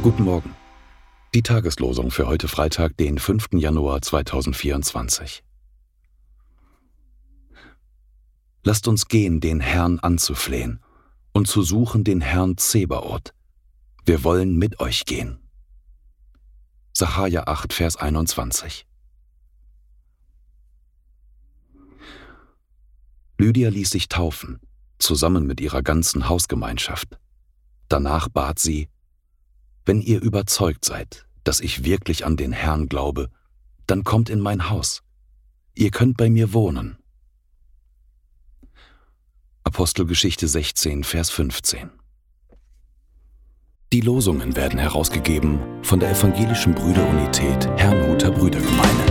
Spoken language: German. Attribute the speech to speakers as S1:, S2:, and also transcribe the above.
S1: Guten Morgen. Die Tageslosung für heute Freitag, den 5. Januar 2024. Lasst uns gehen, den Herrn anzuflehen und zu suchen den Herrn Zebaoth. Wir wollen mit euch gehen. Sacharja 8, Vers 21. Lydia ließ sich taufen, zusammen mit ihrer ganzen Hausgemeinschaft. Danach bat sie, Wenn ihr überzeugt seid, dass ich wirklich an den Herrn glaube, dann kommt in mein Haus. Ihr könnt bei mir wohnen. Apostelgeschichte 16, Vers 15. Die Losungen werden herausgegeben von der Evangelischen Brüderunität Herrnhuter Brüdergemeine.